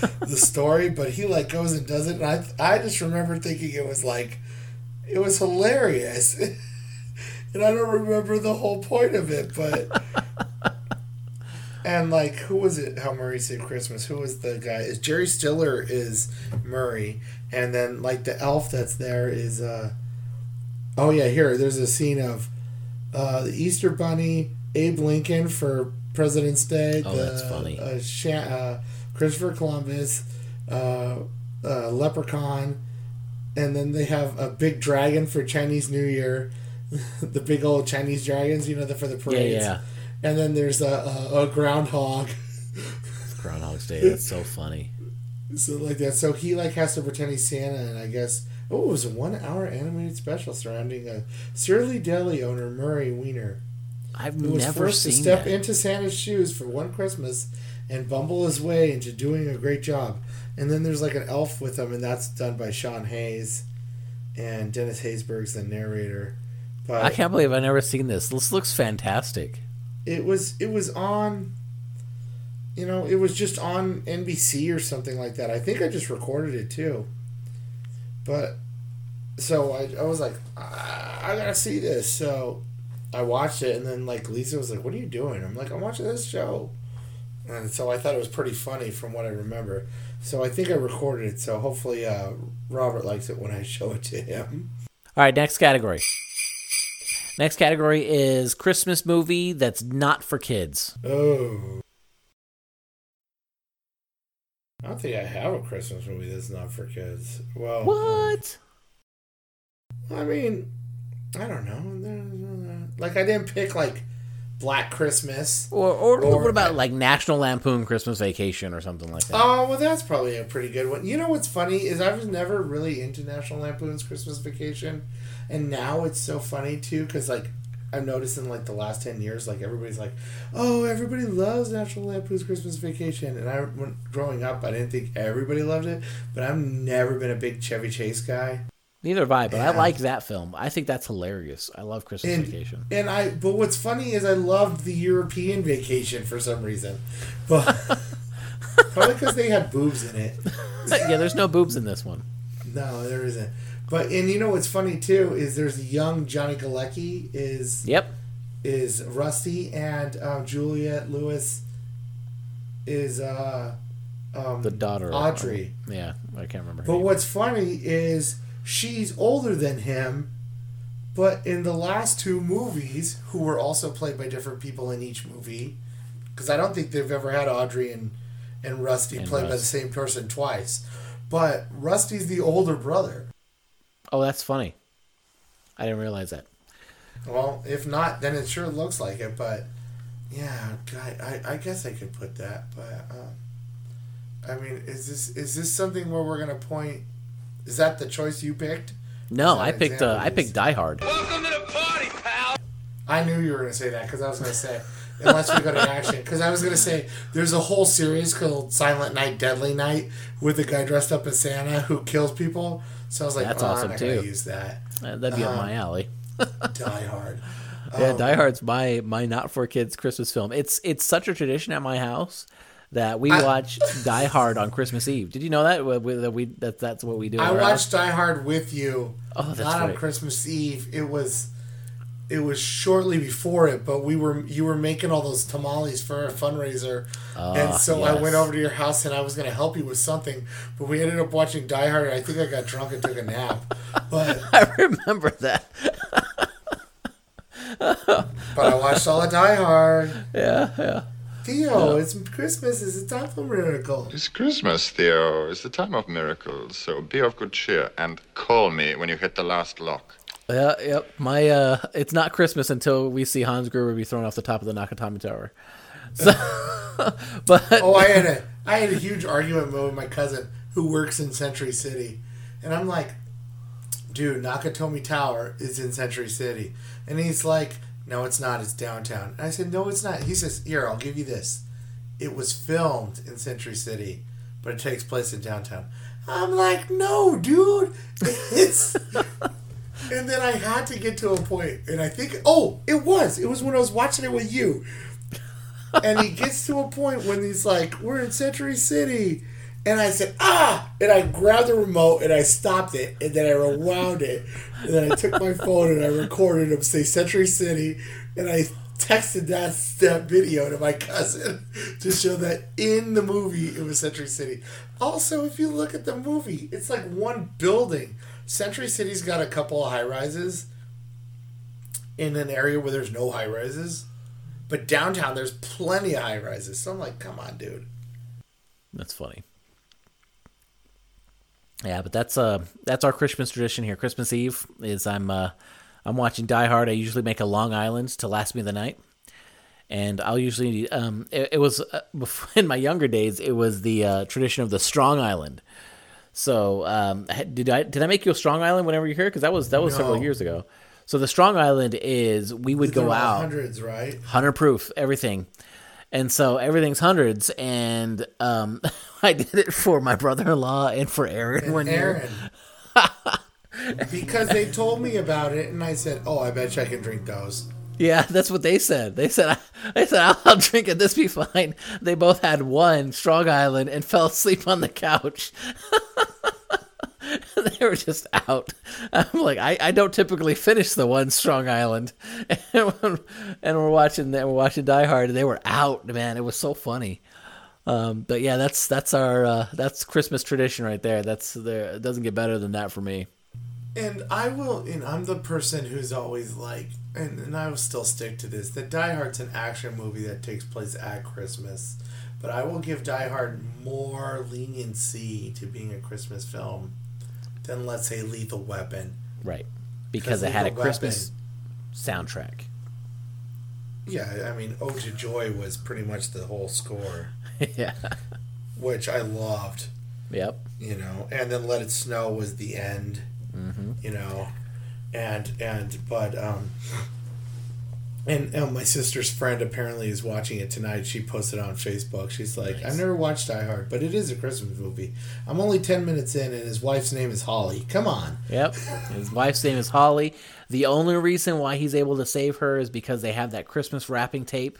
the story, but he like goes and does it, and I I just remember thinking it was like it was hilarious, and I don't remember the whole point of it, but. And like, who was it? How Murray Saved Christmas? Who was the guy? Is Jerry Stiller is Murray, and then like the elf that's there is uh. Oh yeah, here there's a scene of uh, the Easter Bunny, Abe Lincoln for President's Day. Oh, the, that's funny. Uh, Sha- uh, Christopher Columbus, uh, uh, Leprechaun, and then they have a big dragon for Chinese New Year. the big old Chinese dragons, you know, the, for the parades. yeah. And then there's a, a, a groundhog. Groundhog's Day. That's so funny. So like that. So he like has to pretend he's Santa, and I guess oh, it was a one-hour animated special surrounding a surly deli owner Murray Weiner, I've who was forced to step that. into Santa's shoes for one Christmas and bumble his way into doing a great job. And then there's like an elf with him, and that's done by Sean Hayes, and Dennis Haysbert's the narrator. But I can't believe I've never seen this. This looks fantastic. It was it was on you know it was just on nbc or something like that. I think i just recorded it too. But so i, I was like I, I gotta see this. So i watched it and then like lisa was like what are you doing? I'm like i'm watching this show. And so i thought it was pretty funny from what i remember. So i think i recorded it. So hopefully uh, robert likes it when i show it to him. All right, next category. Next category is Christmas movie that's not for kids. Oh. I don't think I have a Christmas movie that's not for kids. Well, What? I mean, I don't know. Like, I didn't pick like Black Christmas. Or, or, Or- what about like National Lampoon Christmas Vacation or something like that? Oh well, that's probably a pretty good one. You know what's funny is I was never really into National Lampoon's Christmas Vacation, and now it's so funny too because like I've noticed in like the last ten years, like everybody's like, oh, everybody loves National Lampoon's Christmas Vacation, and I when growing up, I didn't think everybody loved it, but I've never been a big Chevy Chase guy. Neither have I, but I like that film. I think that's hilarious. I love Christmas And, Vacation. and I, but what's funny is I loved the European Vacation for some reason, but probably because they had boobs in it. yeah, there's no boobs in this one. No, there isn't. But and you know what's funny too is there's a young Johnny Galecki is Yep. is Rusty and um, Juliette Lewis is uh um, The daughter. of- Audrey. yeah, I can't remember. her But name. what's funny is she's older than him, but in the last two movies, who were also played by different people in each movie, because I don't think they've ever had Audrey and and Rusty And played by the same person twice. But Rusty's the older brother. Oh, that's funny. I didn't realize that. Well, if not, then it sure looks like it. But yeah, I, I, I guess I could put that. But um, I mean, is this is this something where we're gonna point? Is that the choice you picked? No, I picked. Uh. I picked Die Hard. Welcome to the party, pal. I knew you were gonna say that because I was gonna say unless we go to action because I was gonna say there's a whole series called Silent Night, Deadly Night with a guy dressed up as Santa who kills people. So I was like, That's oh, awesome, I'm not gonna too. use that. Uh, that'd be up Um, my alley. Die Hard. Yeah, Um, Die Hard's my my not for kids Christmas film. It's it's such a tradition at my house that we I- watch Die Hard on Christmas Eve. Did you know that? That we that that's what we do. I our house? watched Die Hard with you. Oh, that's not on. Christmas Eve. It was it was shortly before it, but we were you were making all those tamales for a fundraiser, and Ah, so I went over to your house and I was gonna help you with something, but we ended up watching Die Hard. And I think I got drunk and took a nap, but I remember that. but I watched all of Die Hard. Yeah, yeah. Theo, it's Christmas. It's a time for miracle. It's Christmas, Theo. It's the time of miracles, so be of good cheer and call me when you hit the last lock. Yeah, yep. My uh, it's not Christmas until we see Hans Gruber be thrown off the top of the Nakatomi Tower. So, but oh, I had a I had a huge argument with my cousin who works in Century City, and I'm like, dude, Nakatomi Tower is in Century City, and he's like, no, it's not. It's downtown. And I said, no, it's not. He says, here, I'll give you this. It was filmed in Century City, but it takes place in downtown. I'm like, no, dude, it's. And then I had to get to a point, and I think, oh, it was. It was when I was watching it with you. And he gets to a point when he's like, we're in Century City. And I said, ah! And I grabbed the remote and I stopped it, and then I rewound it. And then I took my phone and I recorded him say Century City, and I texted that, that video to my cousin to show that in the movie it was Century City. Also, if you look at the movie, it's like one building. Century City's got a couple of high rises in an area where there's no high rises. But downtown, there's plenty of high rises. So I'm like, come on, dude. That's funny. Yeah, but that's uh that's our Christmas tradition here. Christmas Eve is I'm uh I'm watching Die Hard. I usually make a Long Island to last me the night, and I'll usually um it, it was uh, in my younger days it was the uh, tradition of the Strong Island. So um did I did I make you a Strong Island whenever you're here? Because that was that was several years ago. So the Strong Island is we would go out hundreds, right? hundred proof everything and so everything's hundreds and um i did it for my brother-in-law and for aaron And one year Aaron. because they told me about it, and I said, "Oh, I bet you I can drink those." Yeah that's what they said. They said they said I'll, I'll drink it. This be fine. They both had one strong island and fell asleep on the couch. They were just out. I'm like I, I don't typically finish the one strong island. And, we're watching we're watching die hard and they were out man. It was so funny. Um, but yeah that's that's our uh, that's christmas tradition right there. That's there it doesn't get better than that for me And I will, and I'm the person who's always like, and, and I will still stick to this that Die Hard's an action movie that takes place at Christmas. But I will give Die Hard more leniency to being a Christmas film than, let's say, Lethal Weapon. right because it had a christmas soundtrack Yeah, I mean, Ode to Joy was pretty much the whole score, yeah which I loved, yep you know. And then Let It Snow was the end, mm-hmm. you know, and and but um, and, and my sister's friend apparently is watching it tonight. She posted on Facebook. She's like, "I've never watched Die Hard, but it is a Christmas movie. I'm only ten minutes in, and his wife's name is Holly. Come on." Yep. His wife's name is Holly. The only reason why he's able to save her is because they have that Christmas wrapping tape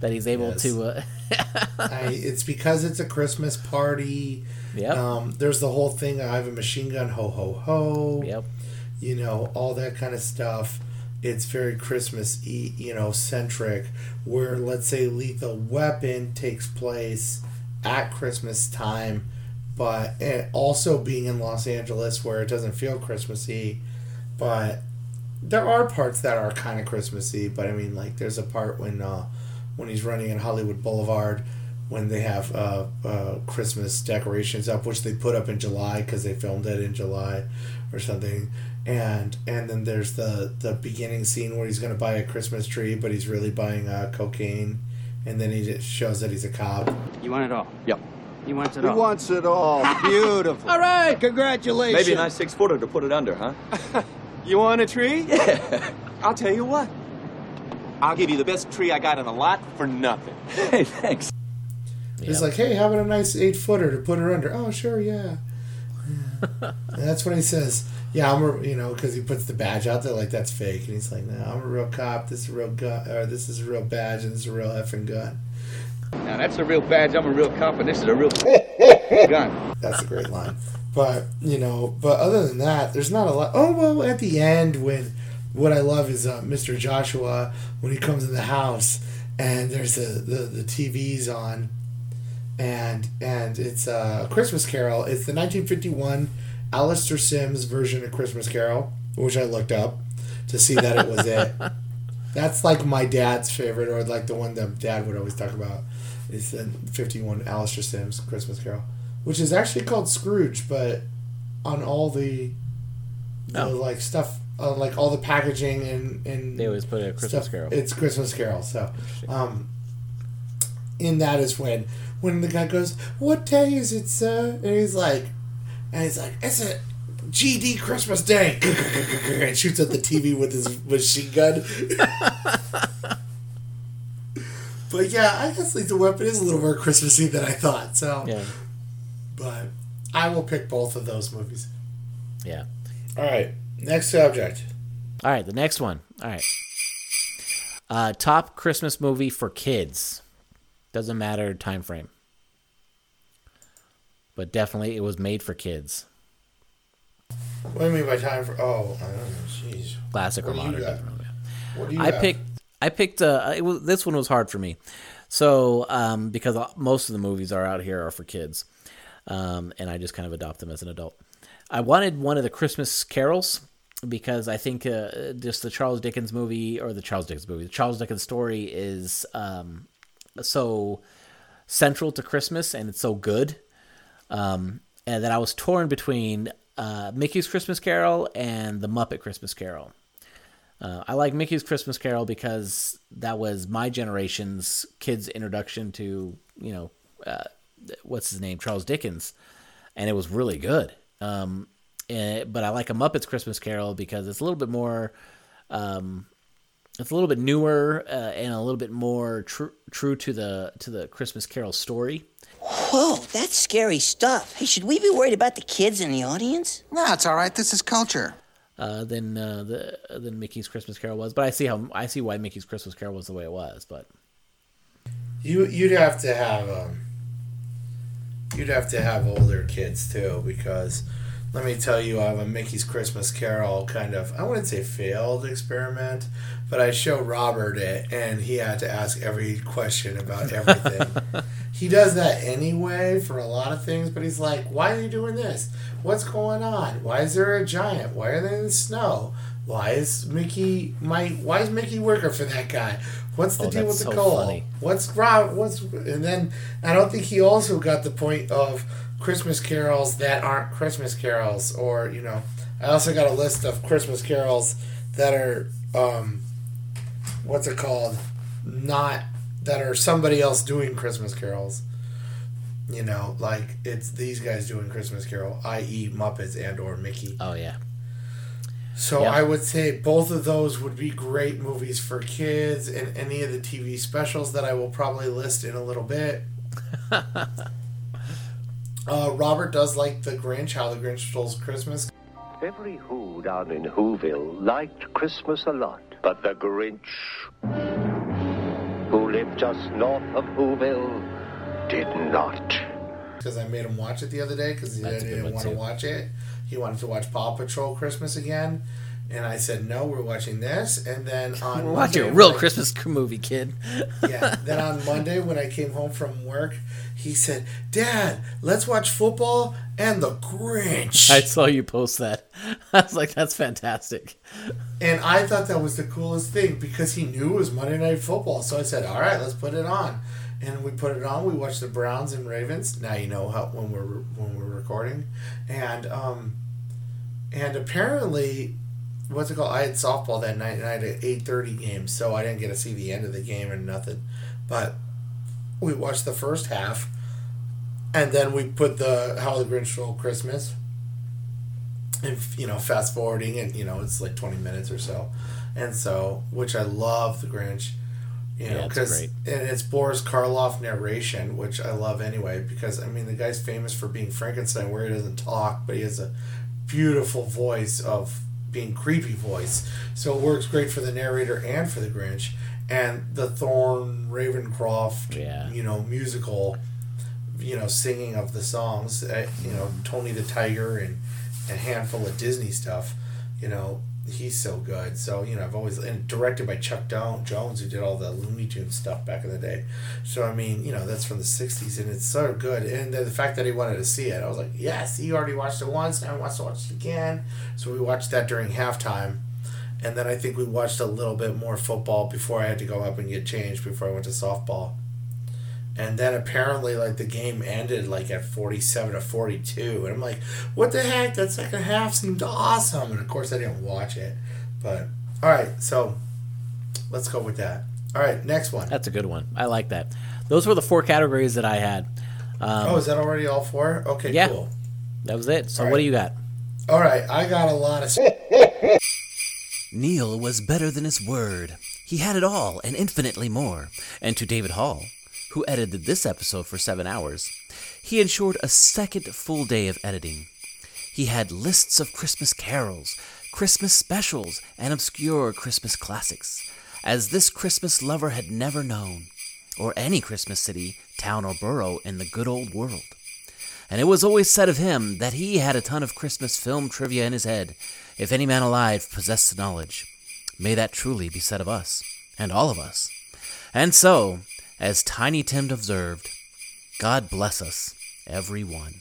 that he's able Yes. to. Uh, I, it's because it's a Christmas party. Yep. Um, there's the whole thing. I have a machine gun. Ho ho ho. Yep. You know all that kind of stuff. It's very Christmas, you know, centric. Where let's say Lethal Weapon takes place at Christmas time, but and also being in Los Angeles where it doesn't feel Christmassy, but there are parts that are kind of Christmassy. But I mean, like there's a part when uh, when he's running in Hollywood Boulevard when they have uh, uh, Christmas decorations up, which they put up in July because they filmed it in July or something. And and then there's the the beginning scene where he's gonna buy a Christmas tree, but he's really buying uh, cocaine, and then he just shows that he's a cop. You want it all? Yep. He wants it He all. He wants it all. Beautiful. All right, congratulations. Maybe a nice six footer to put it under, huh? You want a tree? Yeah. I'll tell you what. I'll give you the best tree I got in a lot for nothing. Hey, thanks. He's like, hey, how about a nice eight footer to put her under? Oh, sure, yeah. And that's what he says. Yeah, I'm a, you know, because he puts the badge out there like that's fake, and he's like, "No, I'm a real cop. This is a real gun, or this is a real badge, and this is a real effing gun." Now that's a real badge. I'm a real cop, and this is a real gun. That's a great line. But you know, but other than that, there's not a lot. Oh well, at the end when what I love is uh, Mr. Joshua when he comes in the house and there's the the, the TVs on, and and it's uh, a Christmas Carol. It's the 1951 Alastair Sims version of Christmas Carol, which I looked up to see that it was it. That's like my dad's favorite, or like the one that dad would always talk about. It's the 51 Alastair Sims Christmas Carol, which is actually called Scrooge, but on all the, the Oh. like stuff, uh, like all the packaging and, and They always put a Christmas stuff, Carol. It's Christmas Carol. So, um, in that is when when the guy goes, "What day is it, sir?" And he's like, and he's like, "It's a GD Christmas Day," and shoots at the TV with his machine gun. but yeah, I guess Lethal Weapon is a little more Christmassy than I thought. So, Yeah. but I will pick both of those movies. Yeah. All right, next subject. All right, the next one. All right. Uh, top Christmas movie for kids. Doesn't matter time frame. But definitely it was made for kids. What do you mean by time for? Oh, I don't know. Jeez. Classic or What you modern. What do you I have? picked I picked uh it was, this one was hard for me. So, um because most of the movies are out here are for kids. Um and I just kind of adopt them as an adult. I wanted one of the Christmas carols because I think uh, just the Charles Dickens movie or the Charles Dickens movie, the Charles Dickens story is um so central to Christmas and it's so good. Um and that I was torn between uh, Mickey's Christmas Carol and the Muppet Christmas Carol. Uh, I like Mickey's Christmas Carol because that was my generation's kids' introduction to you know uh, what's his name Charles Dickens, and it was really good. Um, and, but I like a Muppets Christmas Carol because it's a little bit more, um, it's a little bit newer uh, and a little bit more true true to the to the Christmas Carol story. Whoa, that's scary stuff. Hey, should we be worried about the kids in the audience? No, it's all right. This is culture. uh, than uh, the than Mickey's Christmas Carol was. But I see how I see why Mickey's Christmas Carol was the way it was. But You you'd have to have um, you'd have to have older kids too because let me tell you, I have a Mickey's Christmas Carol kind of I wouldn't say failed experiment, but I showed Robert it and he had to ask every question about everything. he does that anyway for a lot of things, but he's like, "Why are you doing this? What's going on? Why is there a giant? Why are they in the snow?" Why is Mickey my? Why is Mickey working for that guy? What's the Oh, deal with the so coal? funny. What's Rob? What's and then I don't think he also got the point of Christmas carols that aren't Christmas carols, or you know, I also got a list of Christmas carols that are um, what's it called? Not that are somebody else doing Christmas carols. You know, like it's these guys doing Christmas Carol, i.e., Muppets and or Mickey. Oh yeah. So Yep. I would say both of those would be great movies for kids, and any of the TV specials that I will probably list in a little bit. uh, Robert does like the Grinch, How the Grinch Stole Christmas. Every Who down in Whoville liked Christmas a lot, but the Grinch, who lived just north of Whoville, did not. Because I made him watch it the other day because he That's didn't want to watch it. He wanted to watch Paw Patrol Christmas again. And I said, no, we're watching this. And then on We're watching a real I- Christmas movie, kid. yeah. Then on Monday, when I came home from work, he said, Dad, let's watch football and the Grinch. I saw you post that. I was like, that's fantastic. And I thought that was the coolest thing because he knew it was Monday Night Football. So I said, all right, let's put it on. And we put it on. We watched the Browns and Ravens. Now you know how when we're when we're recording, and um, and apparently, what's it called? I had softball that night, and I had an eight thirty game, so I didn't get to see the end of the game and nothing. But we watched the first half, and then we put the How the Grinch Stole Christmas, and you know, fast forwarding, and you know, it's like twenty minutes or so, and so which I love the Grinch, You know, because great. and it's Boris Karloff narration, which I love anyway. Because I mean, the guy's famous for being Frankenstein, where he doesn't talk, but he has a beautiful voice of being creepy voice. So it works great for the narrator and for the Grinch. And the Thurl Ravenscroft, Yeah. you know, musical, you know, singing of the songs, uh, you know, Tony the Tiger and a handful of Disney stuff, you know, he's so good. So, you know, I've always, and directed by Chuck Don- Jones, who did all the Looney Tunes stuff back in the day. So, I mean, you know, that's from the 60s and it's so good. And the, the fact that he wanted to see it, I was like, yes, he already watched it once, he wants to watch it again. So we watched that during halftime. And then I think we watched a little bit more football before I had to go up and get changed before I went to softball. And then apparently, like the game ended like at forty-seven to forty-two, and I'm like, "What the heck? That second half seemed awesome." And of course, I didn't watch it. But all right, so let's go with that. All right, next one. That's a good one. I like that. Those were the four categories that I had. Um, oh, is that already all four? Okay, yeah. cool. That was it. So All what right. do you got? All right, I got a lot of. Neil was better than his word. He had it all and infinitely more. And to David Hall, who edited this episode for seven hours, he ensured a second full day of editing. He had lists of Christmas carols, Christmas specials, and obscure Christmas classics, as this Christmas lover had never known, or any Christmas city, town, or borough in the good old world. And it was always said of him that he had a ton of Christmas film trivia in his head. If any man alive possessed the knowledge, may that truly be said of us, and all of us. And so, as Tiny Tim observed, God bless us, every one.